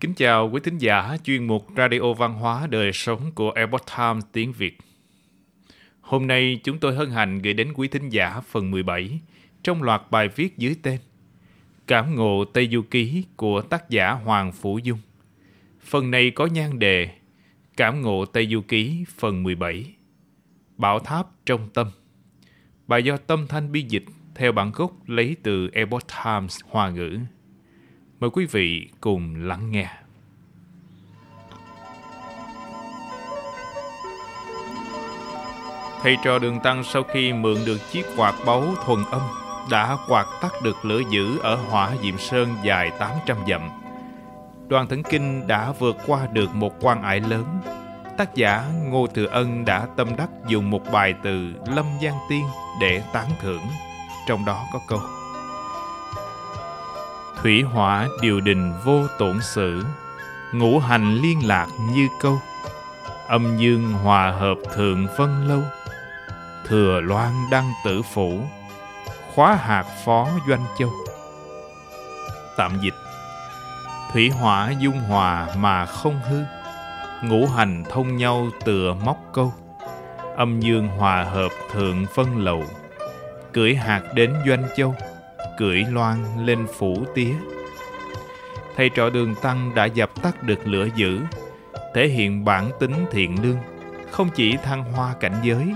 Kính chào quý thính giả, chuyên mục Radio Văn hóa Đời Sống của Epoch Times tiếng Việt. Hôm nay chúng tôi hân hạnh gửi đến quý thính giả phần 17 trong loạt bài viết dưới tên Cảm ngộ Tây Du Ký của tác giả Hoàng Phủ Dung. Phần này có nhan đề Cảm ngộ Tây Du Ký phần 17 Bảo Tháp trong Tâm Bài do Tâm Thanh biên dịch theo bản gốc lấy từ Epoch Times Hoa ngữ. Mời quý vị cùng lắng nghe. Thầy trò đường tăng sau khi mượn được chiếc quạt báu thuần âm, đã quạt tắt được lửa dữ ở hỏa diệm sơn dài 800 dặm. Đoàn Thánh Kinh đã vượt qua được một quan ải lớn. Tác giả Ngô Thừa Ân đã tâm đắc dùng một bài từ Lâm Giang Tiên để tán thưởng. Trong đó có câu Thủy hỏa điều đình vô tổn sử, Ngũ hành liên lạc như câu. Âm dương hòa hợp thượng phân lâu Thừa loan đăng tử phủ Khóa hạt phó doanh châu. Tạm dịch Thủy hỏa dung hòa mà không hư Ngũ hành thông nhau tựa móc câu. Âm dương hòa hợp thượng phân lầu Cưỡi hạt đến doanh châu cưỡi loan lên phủ tía. Thầy trò đường tăng đã dập tắt được lửa dữ, thể hiện bản tính thiện lương, không chỉ thăng hoa cảnh giới,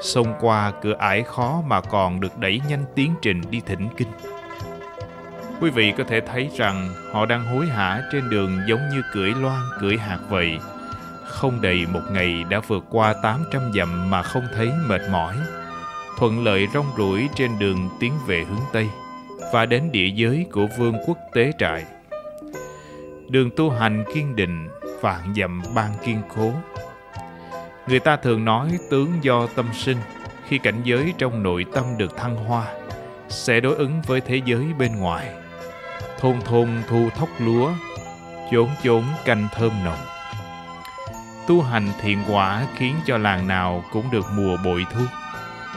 xông qua cửa ải khó mà còn được đẩy nhanh tiến trình đi thỉnh kinh. Quý vị có thể thấy rằng họ đang hối hả trên đường giống như cưỡi loan, cưỡi hạt vậy. Không đầy một ngày đã vượt qua 800 dặm mà không thấy mệt mỏi. Thuận lợi rong ruổi trên đường tiến về hướng Tây và đến địa giới của vương quốc tế trại. Đường tu hành kiên định, vạn dặm ban kiên cố. Người ta thường nói tướng do tâm sinh, khi cảnh giới trong nội tâm được thăng hoa, sẽ đối ứng với thế giới bên ngoài. Thôn thôn thu thóc lúa, chốn chốn canh thơm nồng. Tu hành thiện quả khiến cho làng nào cũng được mùa bội thu.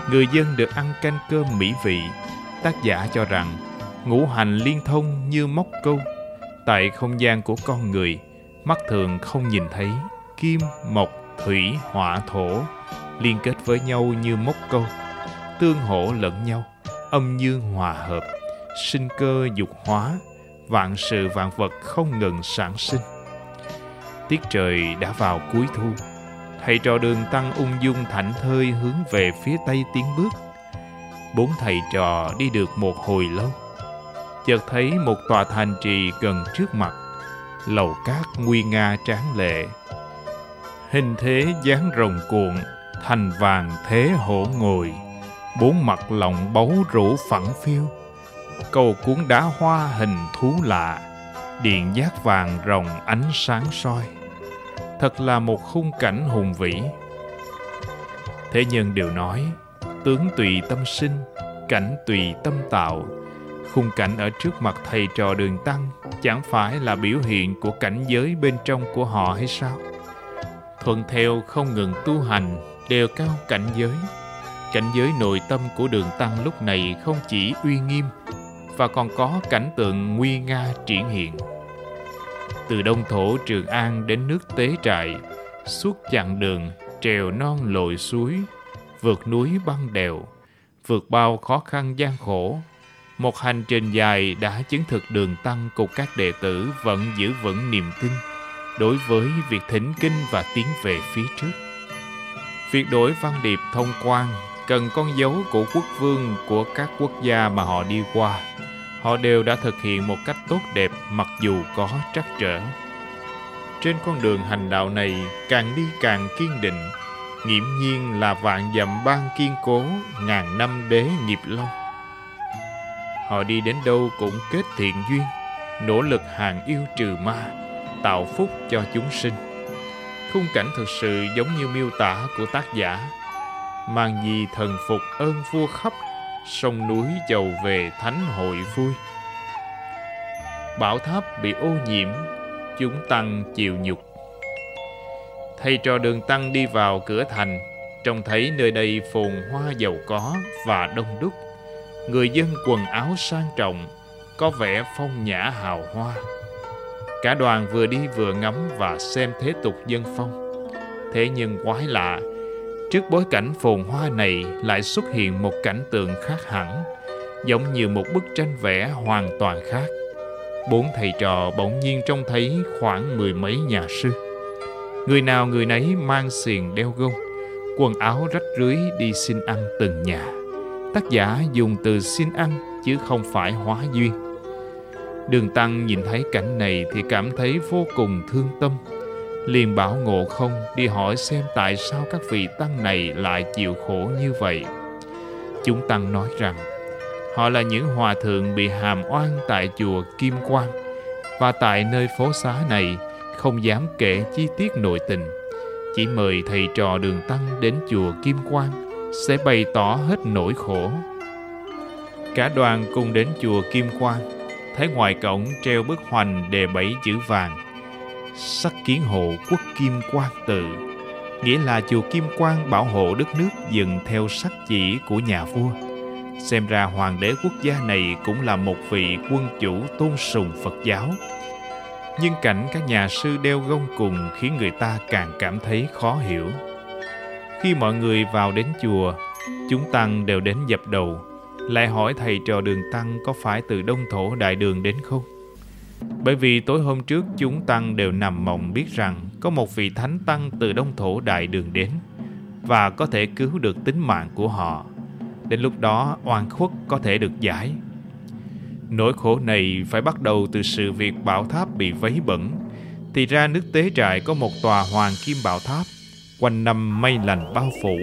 Người dân được ăn canh cơm mỹ vị, tác giả cho rằng, ngũ hành liên thông như móc câu. Tại không gian của con người, mắt thường không nhìn thấy, kim, mộc, thủy, hỏa, thổ liên kết với nhau như móc câu. Tương hỗ lẫn nhau, âm dương hòa hợp, sinh cơ dục hóa, vạn sự vạn vật không ngừng sản sinh. Tiết trời đã vào cuối thu, thầy trò đường tăng ung dung thảnh thơi hướng về phía tây tiến bước bốn thầy trò đi được một hồi lâu. Chợt thấy một tòa thành trì gần trước mặt, lầu cát nguy nga tráng lệ. Hình thế dáng rồng cuộn, thành vàng thế hổ ngồi, bốn mặt lòng báu rủ phẳng phiêu. Cầu cuốn đá hoa hình thú lạ, điện giác vàng rồng ánh sáng soi. Thật là một khung cảnh hùng vĩ. Thế nhân đều nói tướng tùy tâm sinh, cảnh tùy tâm tạo. Khung cảnh ở trước mặt thầy trò đường tăng chẳng phải là biểu hiện của cảnh giới bên trong của họ hay sao? Thuận theo không ngừng tu hành, đều cao cảnh giới. Cảnh giới nội tâm của đường tăng lúc này không chỉ uy nghiêm, và còn có cảnh tượng nguy nga triển hiện. Từ đông thổ trường an đến nước tế trại, suốt chặng đường trèo non lội suối vượt núi băng đèo vượt bao khó khăn gian khổ một hành trình dài đã chứng thực đường tăng của các đệ tử vẫn giữ vững niềm tin đối với việc thỉnh kinh và tiến về phía trước. Việc đổi văn điệp thông quan cần con dấu của quốc vương của các quốc gia mà họ đi qua. Họ đều đã thực hiện một cách tốt đẹp mặc dù có trắc trở. Trên con đường hành đạo này càng đi càng kiên định, nghiễm nhiên là vạn dặm ban kiên cố, ngàn năm đế nghiệp long Họ đi đến đâu cũng kết thiện duyên, nỗ lực hàng yêu trừ ma, tạo phúc cho chúng sinh. Khung cảnh thực sự giống như miêu tả của tác giả. Mang gì thần phục ơn vua khắp, sông núi giàu về thánh hội vui. Bảo tháp bị ô nhiễm, chúng tăng chịu nhục. Thầy trò đường tăng đi vào cửa thành, trông thấy nơi đây phồn hoa giàu có và đông đúc người dân quần áo sang trọng có vẻ phong nhã hào hoa Cả đoàn vừa đi vừa ngắm và xem thế tục dân phong. Thế nhưng quái lạ, trước bối cảnh phồn hoa này lại xuất hiện một cảnh tượng khác hẳn, giống như một bức tranh vẽ hoàn toàn khác. Bốn thầy trò bỗng nhiên trông thấy khoảng mười mấy nhà sư. Người nào người nấy mang xiềng đeo gông, quần áo rách rưới đi xin ăn từng nhà. Tác giả dùng từ xin ăn chứ không phải hóa duyên. Đường Tăng nhìn thấy cảnh này thì cảm thấy vô cùng thương tâm. Liền bảo ngộ không đi hỏi xem tại sao các vị Tăng này lại chịu khổ như vậy. Chúng Tăng nói rằng họ là những hòa thượng bị hàm oan tại chùa Kim Quang và tại nơi phố xá này không dám kể chi tiết nội tình. Chỉ mời thầy trò đường Tăng đến chùa Kim Quang, sẽ bày tỏ hết nỗi khổ. Cả đoàn cùng đến chùa Kim Quang, thấy ngoài cổng treo bức hoành đề bảy chữ vàng sắc kiến hộ quốc kim quan tự, nghĩa là chùa kim quan bảo hộ đất nước dừng theo sắc chỉ của nhà vua xem ra hoàng đế quốc gia này cũng là một vị quân chủ tôn sùng phật giáo nhưng cảnh các nhà sư đeo gông cùng khiến người ta càng cảm thấy khó hiểu khi mọi người vào đến chùa, chúng tăng đều đến dập đầu, lại hỏi thầy trò đường Tăng có phải từ Đông Thổ Đại Đường đến không? Bởi vì tối hôm trước chúng Tăng đều nằm mộng biết rằng có một vị Thánh Tăng từ Đông Thổ Đại Đường đến và có thể cứu được tính mạng của họ. Đến lúc đó, oan khuất có thể được giải. Nỗi khổ này phải bắt đầu từ sự việc bảo tháp bị vấy bẩn. Thì ra nước tế trại có một tòa hoàng kim bảo tháp, quanh năm mây lành bao phủ.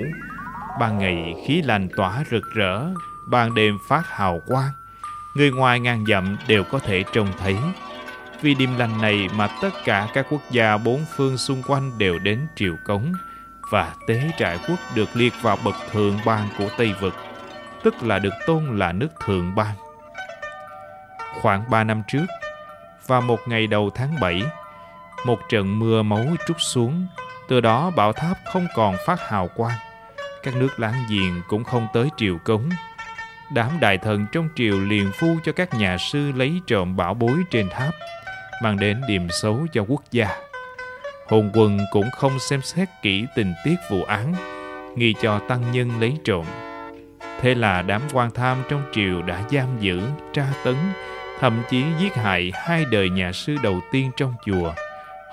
Ban ngày khí lành tỏa rực rỡ, ban đêm phát hào quang người ngoài ngàn dặm đều có thể trông thấy vì đêm lành này mà tất cả các quốc gia bốn phương xung quanh đều đến triều cống và tế trại quốc được liệt vào bậc thượng bang của Tây Vực, tức là được tôn là nước thượng bang. Khoảng ba năm trước, và một ngày đầu tháng bảy, một trận mưa máu trút xuống, từ đó bảo tháp không còn phát hào quang. Các nước láng giềng cũng không tới triều cống đám đại thần trong triều liền phu cho các nhà sư lấy trộm bảo bối trên tháp, mang đến điềm xấu cho quốc gia. Hồn quân cũng không xem xét kỹ tình tiết vụ án, nghi cho tăng nhân lấy trộm. Thế là đám quan tham trong triều đã giam giữ, tra tấn, thậm chí giết hại hai đời nhà sư đầu tiên trong chùa.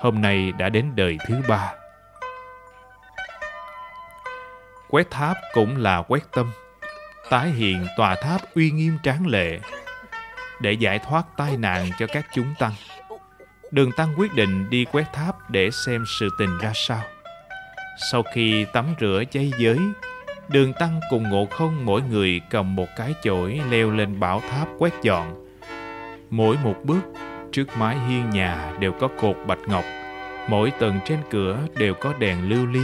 Hôm nay đã đến đời thứ ba. Quét tháp cũng là quét tâm tái hiện tòa tháp uy nghiêm tráng lệ để giải thoát tai nạn cho các chúng tăng. Đường Tăng quyết định đi quét tháp để xem sự tình ra sao. Sau khi tắm rửa chay giới, Đường Tăng cùng Ngộ Không mỗi người cầm một cái chổi leo lên bảo tháp quét dọn. Mỗi một bước, trước mái hiên nhà đều có cột bạch ngọc, mỗi tầng trên cửa đều có đèn lưu ly.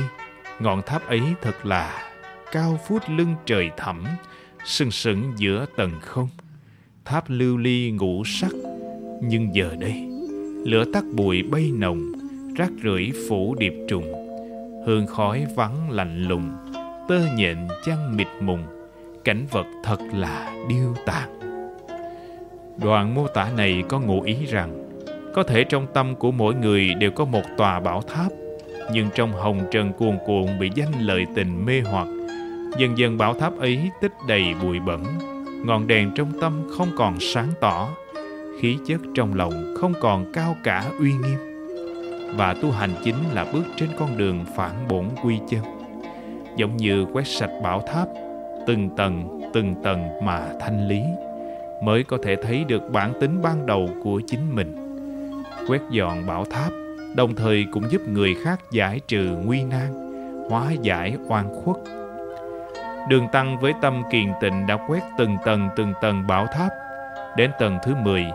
Ngọn tháp ấy thật là cao phút lưng trời thẳm, sừng sững giữa tầng không. Tháp lưu ly ngũ sắc nhưng giờ đây lửa tắt bụi bay nồng rác rưởi phủ điệp trùng. Hương khói vắng lạnh lùng tơ nhện chăn mịt mùng. Cảnh vật thật là điêu tàn đoạn mô tả này có ngụ ý rằng có thể trong tâm của mỗi người đều có một tòa bảo tháp nhưng trong hồng trần cuồn cuộn bị danh lợi tình mê hoặc Dần dần bảo tháp ấy tích đầy bụi bẩn, ngọn đèn trong tâm không còn sáng tỏ, khí chất trong lòng không còn cao cả uy nghiêm. Và tu hành chính là bước trên con đường phản bổn quy chân. Giống như quét sạch bảo tháp, từng tầng, từng tầng mà thanh lý, mới có thể thấy được bản tính ban đầu của chính mình. Quét dọn bảo tháp, đồng thời cũng giúp người khác giải trừ nguy nan, hóa giải oan khuất Đường Tăng với tâm kiền tịnh đã quét từng tầng từng tầng bảo tháp. Đến tầng thứ 10,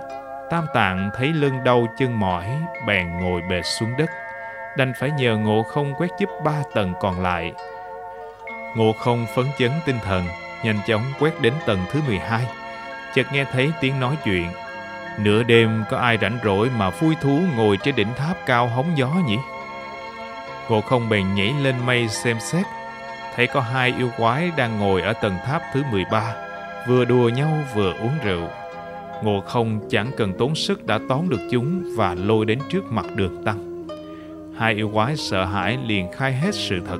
Tam Tạng thấy lưng đau chân mỏi, bèn ngồi bệt xuống đất. Đành phải nhờ ngộ không quét giúp ba tầng còn lại. Ngộ không phấn chấn tinh thần, nhanh chóng quét đến tầng thứ 12. Chợt nghe thấy tiếng nói chuyện. Nửa đêm có ai rảnh rỗi mà vui thú ngồi trên đỉnh tháp cao hóng gió nhỉ? Ngộ không bèn nhảy lên mây xem xét thấy có hai yêu quái đang ngồi ở tầng tháp thứ 13, vừa đùa nhau vừa uống rượu. Ngộ không chẳng cần tốn sức đã tóm được chúng và lôi đến trước mặt đường tăng. Hai yêu quái sợ hãi liền khai hết sự thật.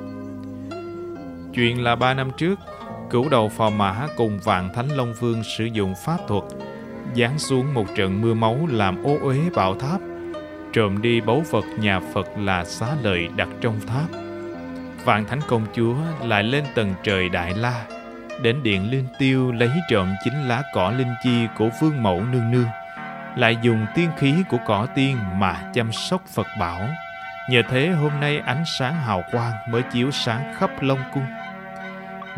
Chuyện là ba năm trước, cửu đầu phò mã cùng vạn thánh Long Vương sử dụng pháp thuật giáng xuống một trận mưa máu làm ô uế bảo tháp trộm đi báu vật nhà Phật là xá lợi đặt trong tháp. Vạn Thánh Công Chúa lại lên tầng trời Đại La, đến điện Linh Tiêu lấy trộm chính lá cỏ linh chi của Vương Mẫu Nương Nương, lại dùng tiên khí của cỏ tiên mà chăm sóc Phật bảo. Nhờ thế hôm nay ánh sáng hào quang mới chiếu sáng khắp Long Cung.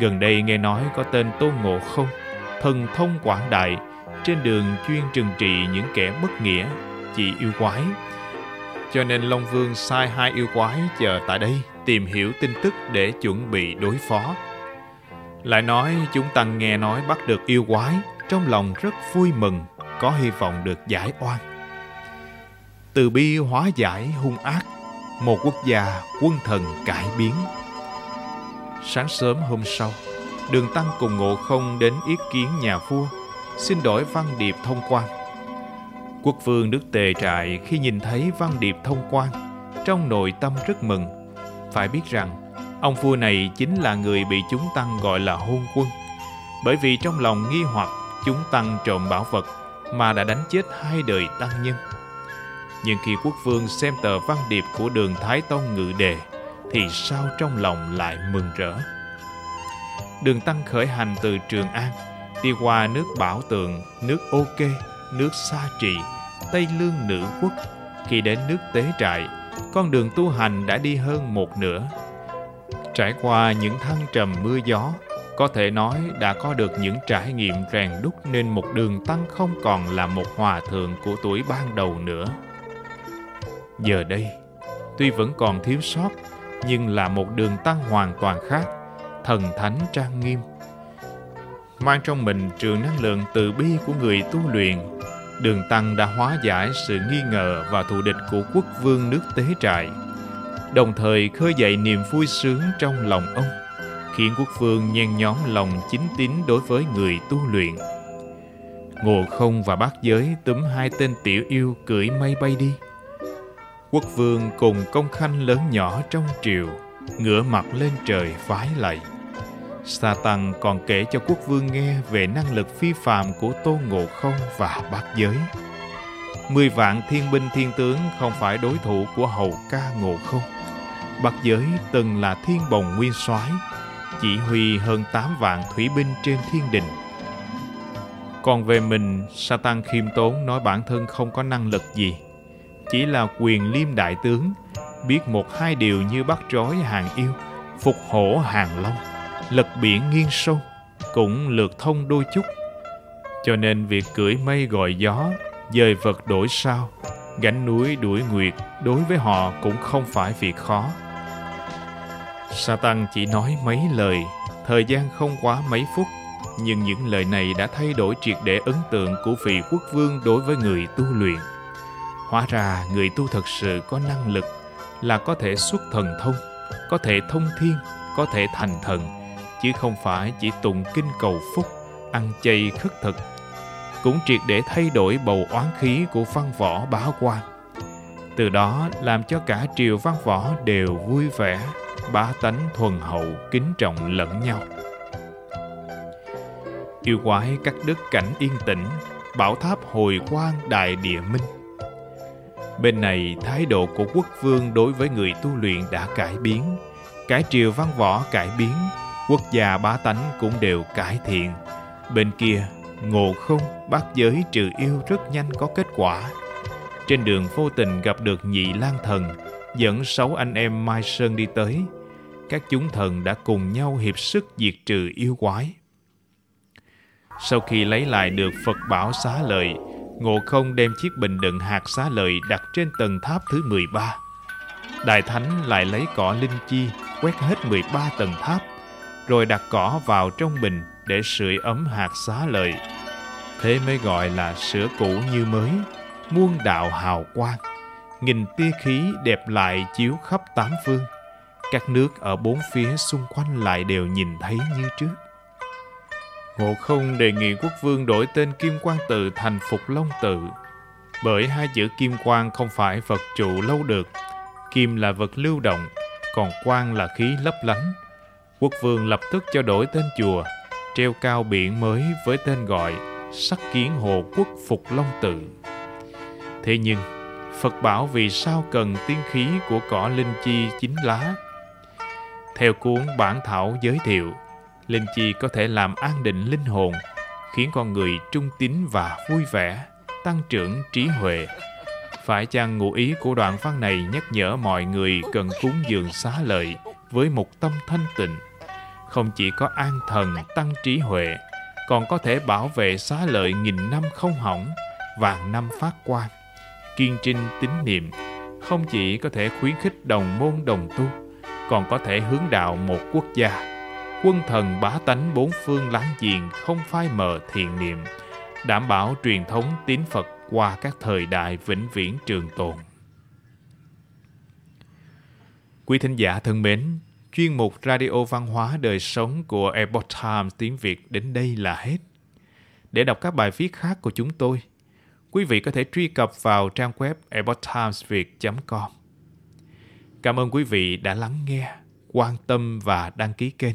Gần đây nghe nói có tên Tôn Ngộ Không, thần thông quảng đại, trên đường chuyên trừng trị những kẻ bất nghĩa, chỉ yêu quái, cho nên Long Vương sai hai yêu quái chờ tại đây tìm hiểu tin tức để chuẩn bị đối phó. Lại nói chúng tăng nghe nói bắt được yêu quái, trong lòng rất vui mừng, có hy vọng được giải oan. Từ bi hóa giải hung ác, một quốc gia quân thần cải biến. Sáng sớm hôm sau, Đường Tăng cùng Ngộ Không đến ý kiến nhà vua, xin đổi văn điệp thông quan. Quốc vương nước Tề Trại khi nhìn thấy văn điệp thông quan, trong nội tâm rất mừng. Phải biết rằng, ông vua này chính là người bị chúng tăng gọi là hôn quân. Bởi vì trong lòng nghi hoặc chúng tăng trộm bảo vật mà đã đánh chết hai đời tăng nhân. Nhưng khi quốc vương xem tờ văn điệp của đường Thái Tông ngự đề, thì sao trong lòng lại mừng rỡ. Đường Tăng khởi hành từ Trường An, đi qua nước Bảo Tường, nước Ô Kê, nước Sa Trị, Tây Lương Nữ Quốc. Khi đến nước Tế Trại, con đường tu hành đã đi hơn một nửa. Trải qua những thăng trầm mưa gió, có thể nói đã có được những trải nghiệm rèn đúc nên một đường tăng không còn là một hòa thượng của tuổi ban đầu nữa. Giờ đây, tuy vẫn còn thiếu sót, nhưng là một đường tăng hoàn toàn khác, thần thánh trang nghiêm, mang trong mình trường năng lượng từ bi của người tu luyện. Đường Tăng đã hóa giải sự nghi ngờ và thù địch của quốc vương nước Tế Trại, đồng thời khơi dậy niềm vui sướng trong lòng ông, khiến quốc vương nhen nhóm lòng chính tín đối với người tu luyện. Ngộ không và bát giới túm hai tên tiểu yêu cưỡi mây bay đi. Quốc vương cùng công khanh lớn nhỏ trong triều, ngửa mặt lên trời vái lạy. Sa Tăng còn kể cho quốc vương nghe về năng lực phi phàm của Tôn Ngộ Không và bát giới. Mười vạn thiên binh thiên tướng không phải đối thủ của hầu ca Ngộ Không. Bát giới từng là thiên bồng nguyên soái, chỉ huy hơn tám vạn thủy binh trên thiên đình. Còn về mình, Sa Tăng khiêm tốn nói bản thân không có năng lực gì, chỉ là quyền liêm đại tướng, biết một hai điều như bắt trói hàng yêu, phục hổ hàng long lật biển nghiêng sâu cũng lược thông đôi chút. Cho nên việc cưỡi mây gọi gió dời vật đổi sao gánh núi đuổi nguyệt đối với họ cũng không phải việc khó. Sa tăng chỉ nói mấy lời thời gian không quá mấy phút nhưng những lời này đã thay đổi triệt để ấn tượng của vị quốc vương đối với người tu luyện hóa ra người tu thật sự có năng lực là có thể xuất thần thông có thể thông thiên có thể thành thần chứ không phải chỉ tụng kinh cầu phúc, ăn chay khất thực, cũng triệt để thay đổi bầu oán khí của văn võ bá quan. Từ đó làm cho cả triều văn võ đều vui vẻ, bá tánh thuần hậu, kính trọng lẫn nhau. Yêu quái cắt đứt cảnh yên tĩnh, bảo tháp hồi quang đại địa minh. Bên này, thái độ của quốc vương đối với người tu luyện đã cải biến, cái triều văn võ cải biến, quốc gia bá tánh cũng đều cải thiện. Bên kia, ngộ không, bát giới trừ yêu rất nhanh có kết quả. Trên đường vô tình gặp được nhị lang thần, dẫn sáu anh em Mai Sơn đi tới. Các chúng thần đã cùng nhau hiệp sức diệt trừ yêu quái. Sau khi lấy lại được Phật bảo xá lợi, Ngộ không đem chiếc bình đựng hạt xá lợi đặt trên tầng tháp thứ 13. Đại Thánh lại lấy cỏ linh chi quét hết 13 tầng tháp rồi đặt cỏ vào trong bình để sưởi ấm hạt xá lợi. Thế mới gọi là sữa cũ như mới, muôn đạo hào quang. Nghìn tia khí đẹp lại chiếu khắp tám phương. Các nước ở bốn phía xung quanh lại đều nhìn thấy như trước. Ngộ không đề nghị quốc vương đổi tên Kim Quan Tự thành Phục Long Tự. Bởi hai chữ Kim Quan không phải vật trụ lâu được. Kim là vật lưu động, còn Quan là khí lấp lánh. Quốc vương lập tức cho đổi tên chùa, treo cao biển mới với tên gọi Sắc Kiến Hồ Quốc Phục Long Tự. Thế nhưng, Phật bảo vì sao cần tiên khí của cỏ linh chi chín lá. Theo cuốn bản thảo giới thiệu, linh chi có thể làm an định linh hồn, khiến con người trung tín và vui vẻ, tăng trưởng trí huệ. Phải chăng ngụ ý của đoạn văn này nhắc nhở mọi người cần cúng dường xá lợi với một tâm thanh tịnh, không chỉ có an thần tăng trí huệ, còn có thể bảo vệ xá lợi nghìn năm không hỏng, vàng năm phát quang kiên trinh tín niệm không chỉ có thể khuyến khích đồng môn đồng tu còn có thể hướng đạo một quốc gia quân thần bá tánh bốn phương láng giềng không phai mờ thiện niệm đảm bảo truyền thống tín phật qua các thời đại vĩnh viễn trường tồn quý thính giả thân mến chuyên mục radio văn hóa đời sống của Epoch Times tiếng Việt đến đây là hết. Để đọc các bài viết khác của chúng tôi, quý vị có thể truy cập vào trang web epochtimesviet.com. Cảm ơn quý vị đã lắng nghe, quan tâm và đăng ký kênh.